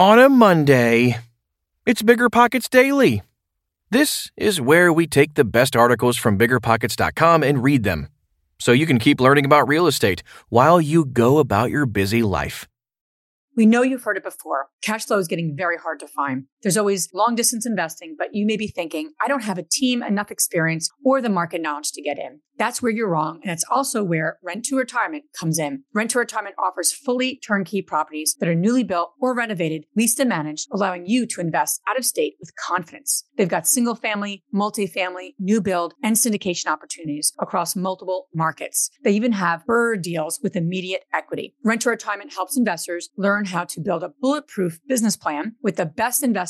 on a Monday. It's Bigger Pockets Daily. This is where we take the best articles from biggerpockets.com and read them so you can keep learning about real estate while you go about your busy life. We know you've heard it before. Cash flow is getting very hard to find. There's always long distance investing, but you may be thinking, I don't have a team, enough experience, or the market knowledge to get in. That's where you're wrong. And it's also where Rent to Retirement comes in. Rent to Retirement offers fully turnkey properties that are newly built or renovated, leased and managed, allowing you to invest out of state with confidence. They've got single family, multifamily, new build, and syndication opportunities across multiple markets. They even have BRRRR deals with immediate equity. Rent to Retirement helps investors learn how to build a bulletproof business plan with the best investment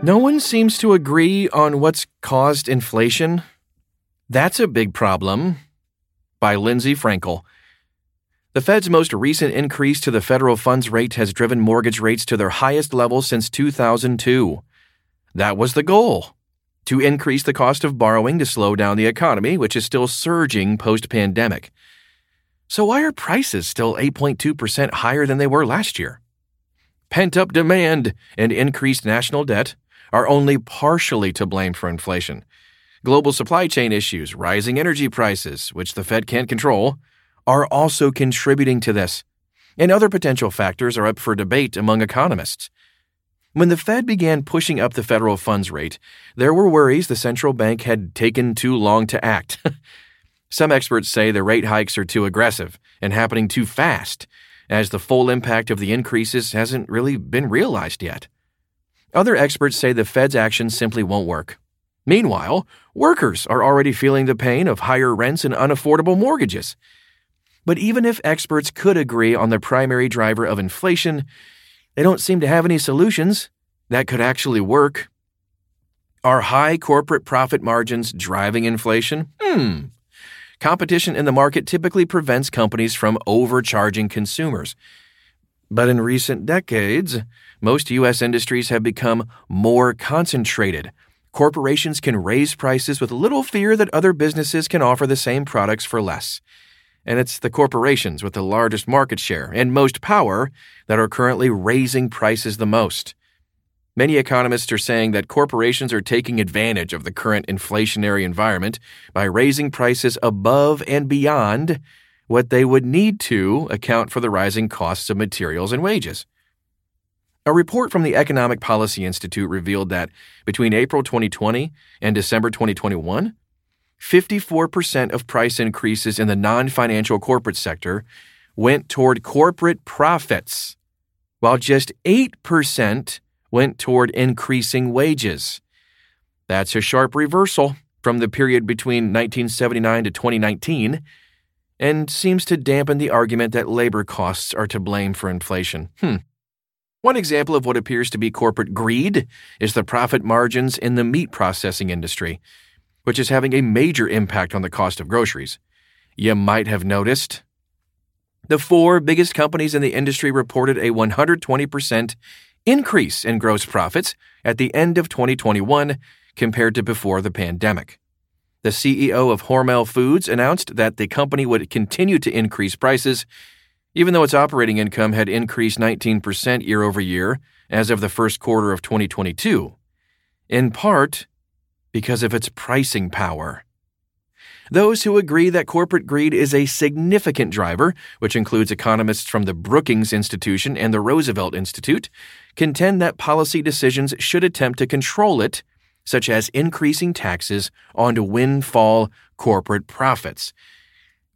No one seems to agree on what's caused inflation. That's a big problem. By Lindsay Frankel. The Fed's most recent increase to the federal funds rate has driven mortgage rates to their highest level since 2002. That was the goal to increase the cost of borrowing to slow down the economy, which is still surging post pandemic. So, why are prices still 8.2% higher than they were last year? Pent up demand and increased national debt are only partially to blame for inflation. Global supply chain issues, rising energy prices, which the Fed can't control, are also contributing to this. And other potential factors are up for debate among economists. When the Fed began pushing up the federal funds rate, there were worries the central bank had taken too long to act. Some experts say the rate hikes are too aggressive and happening too fast, as the full impact of the increases hasn't really been realized yet. Other experts say the Fed's actions simply won't work. Meanwhile, workers are already feeling the pain of higher rents and unaffordable mortgages. But even if experts could agree on the primary driver of inflation, they don't seem to have any solutions that could actually work. Are high corporate profit margins driving inflation? Hmm. Competition in the market typically prevents companies from overcharging consumers. But in recent decades, most U.S. industries have become more concentrated. Corporations can raise prices with little fear that other businesses can offer the same products for less. And it's the corporations with the largest market share and most power that are currently raising prices the most. Many economists are saying that corporations are taking advantage of the current inflationary environment by raising prices above and beyond what they would need to account for the rising costs of materials and wages. A report from the Economic Policy Institute revealed that between April 2020 and December 2021, 54% of price increases in the non financial corporate sector went toward corporate profits, while just 8% went toward increasing wages. That's a sharp reversal from the period between 1979 to 2019 and seems to dampen the argument that labor costs are to blame for inflation. Hmm. One example of what appears to be corporate greed is the profit margins in the meat processing industry, which is having a major impact on the cost of groceries. You might have noticed. The four biggest companies in the industry reported a 120% increase in gross profits at the end of 2021 compared to before the pandemic. The CEO of Hormel Foods announced that the company would continue to increase prices, even though its operating income had increased 19% year over year as of the first quarter of 2022, in part because of its pricing power. Those who agree that corporate greed is a significant driver, which includes economists from the Brookings Institution and the Roosevelt Institute, contend that policy decisions should attempt to control it such as increasing taxes on windfall corporate profits.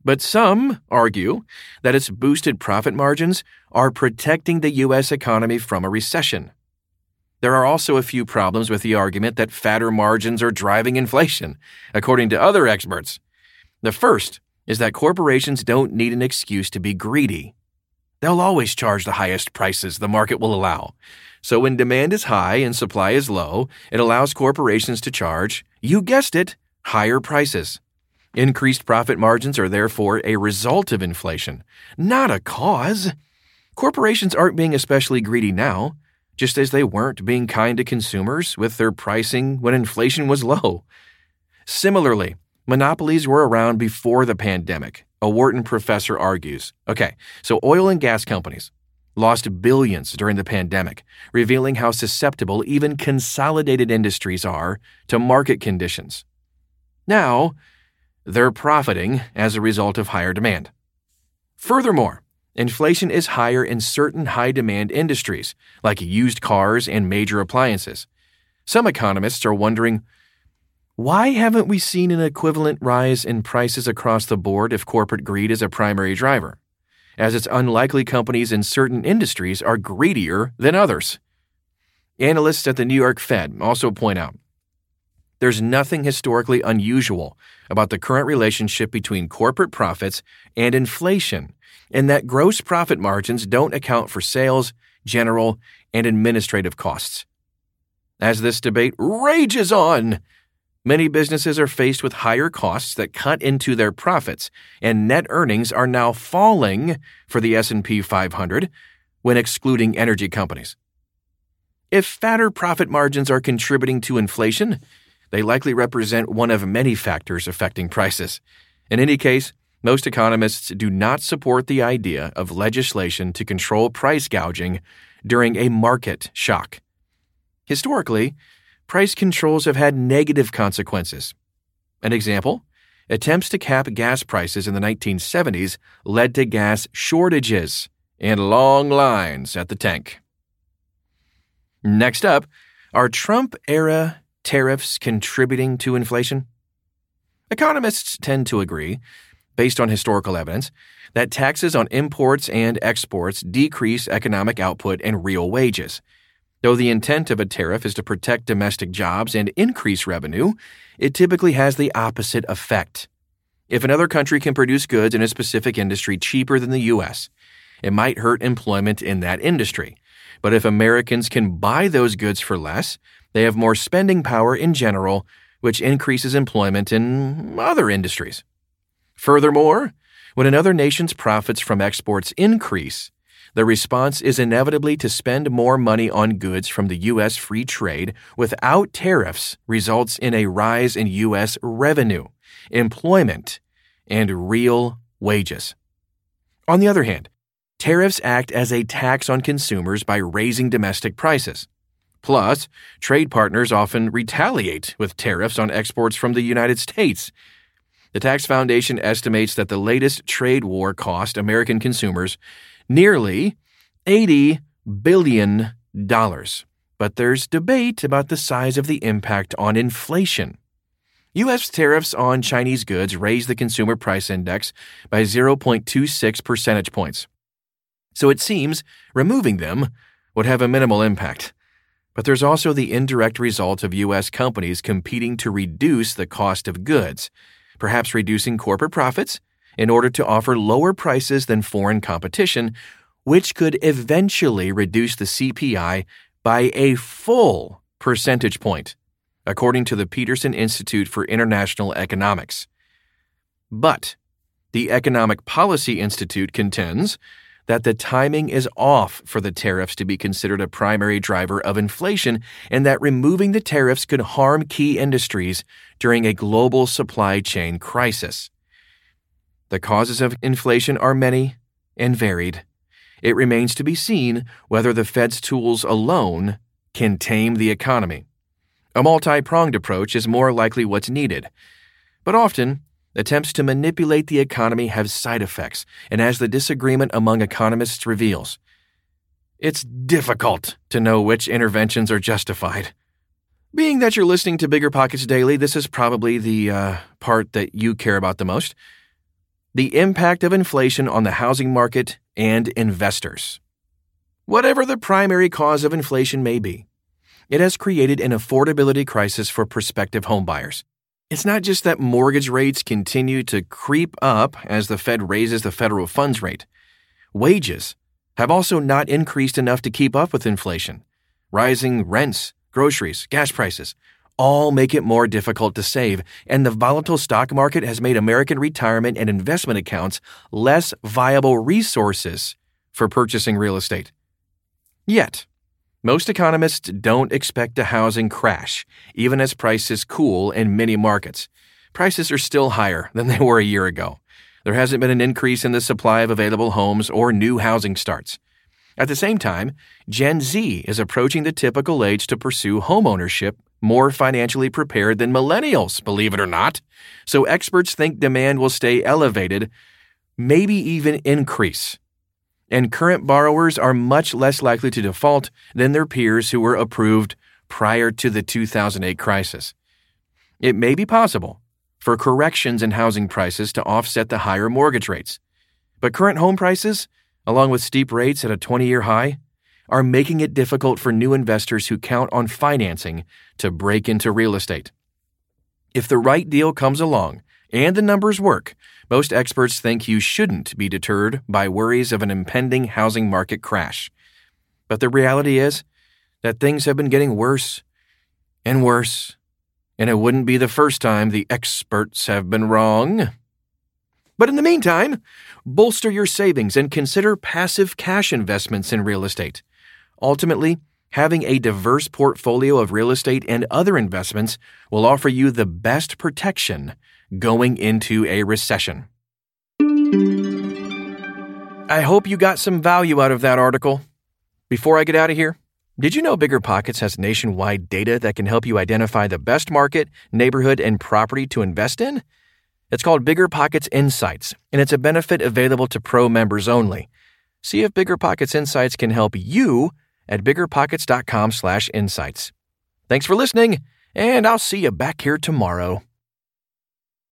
But some argue that its boosted profit margins are protecting the U.S. economy from a recession. There are also a few problems with the argument that fatter margins are driving inflation, according to other experts. The first is that corporations don't need an excuse to be greedy. They'll always charge the highest prices the market will allow. So when demand is high and supply is low, it allows corporations to charge, you guessed it, higher prices. Increased profit margins are therefore a result of inflation, not a cause. Corporations aren't being especially greedy now, just as they weren't being kind to consumers with their pricing when inflation was low. Similarly, monopolies were around before the pandemic, a Wharton professor argues. Okay, so oil and gas companies, lost billions during the pandemic, revealing how susceptible even consolidated industries are to market conditions. Now, they're profiting as a result of higher demand. Furthermore, inflation is higher in certain high demand industries, like used cars and major appliances. Some economists are wondering why haven't we seen an equivalent rise in prices across the board if corporate greed is a primary driver? as it's unlikely companies in certain industries are greedier than others. Analysts at the New York Fed also point out there's nothing historically unusual about the current relationship between corporate profits and inflation, and that gross profit margins don't account for sales, general, and administrative costs. As this debate rages on, Many businesses are faced with higher costs that cut into their profits, and net earnings are now falling for the S&P 500 when excluding energy companies. If fatter profit margins are contributing to inflation, they likely represent one of many factors affecting prices. In any case, most economists do not support the idea of legislation to control price gouging during a market shock. Historically, price controls have had negative consequences. An example attempts to cap gas prices in the 1970s led to gas shortages and long lines at the tank. Next up, are Trump era tariffs contributing to inflation? Economists tend to agree, based on historical evidence, that taxes on imports and exports decrease economic output and real wages Though the intent of a tariff is to protect domestic jobs and increase revenue, it typically has the opposite effect. If another country can produce goods in a specific industry cheaper than the U.S., it might hurt employment in that industry. But if Americans can buy those goods for less, they have more spending power in general, which increases employment in other industries. Furthermore, when another nation's profits from exports increase, the response is inevitably to spend more money on goods from the U.S. free trade without tariffs results in a rise in U.S. revenue, employment, and real wages. On the other hand, tariffs act as a tax on consumers by raising domestic prices. Plus, trade partners often retaliate with tariffs on exports from the United States. The Tax Foundation estimates that the latest trade war cost American consumers nearly $80 billion. But there's debate about the size of the impact on inflation. U.S. tariffs on Chinese goods raised the consumer price index by 0.26 percentage points. So it seems removing them would have a minimal impact. But there's also the indirect result of U.S. companies competing to reduce the cost of goods, perhaps reducing corporate profits in order to offer lower prices than foreign competition, which could eventually reduce the CPI by a full percentage point according to the Peterson Institute for International Economics. But the Economic Policy Institute contends that the timing is off for the tariffs to be considered a primary driver of inflation and that removing the tariffs could harm key industries during a global supply chain crisis. The causes of inflation are many and varied. It remains to be seen whether the Fed's tools alone can tame the economy. A multi pronged approach is more likely what's needed. But often, attempts to manipulate the economy have side effects, and as the disagreement among economists reveals, it's difficult to know which interventions are justified. Being that you're listening to Bigger Pockets Daily, this is probably the uh, part that you care about the most the impact of inflation on the housing market and investors. Whatever the primary cause of inflation may be, it has created an affordability crisis for prospective homebuyers. It's not just that mortgage rates continue to creep up as the Fed raises the federal funds rate. Wages have also not increased enough to keep up with inflation. Rising rents, groceries, gas prices all make it more difficult to save, and the volatile stock market has made American retirement and investment accounts less viable resources for purchasing real estate. Yet, most economists don't expect a housing crash, even as prices cool in many markets. Prices are still higher than they were a year ago. There hasn't been an increase in the supply of available homes or new housing starts. At the same time, Gen Z is approaching the typical age to pursue homeownership more financially prepared than millennials, believe it or not. So experts think demand will stay elevated, maybe even increase and current borrowers are much less likely to default than their peers who were approved prior to the 2008 crisis. It may be possible for corrections in housing prices to offset the higher mortgage rates, but current home prices, along with steep rates at a 20 year high, are making it difficult for new investors who count on financing to break into real estate. If the right deal comes along and the numbers work, most experts think you shouldn't be deterred by worries of an impending housing market crash. But the reality is that things have been getting worse and worse, and it wouldn't be the first time the experts have been wrong. But in the meantime, bolster your savings and consider passive cash investments in real estate. Ultimately, having a diverse portfolio of real estate and other investments will offer you the best protection going into a recession. I hope you got some value out of that article. Before I get out of here, did you know Bigger Pockets has nationwide data that can help you identify the best market, neighborhood, and property to invest in? It's called Bigger Pockets Insights, and it's a benefit available to pro members only. See if Bigger Pockets Insights can help you at biggerpockets.com/insights. Thanks for listening, and I'll see you back here tomorrow.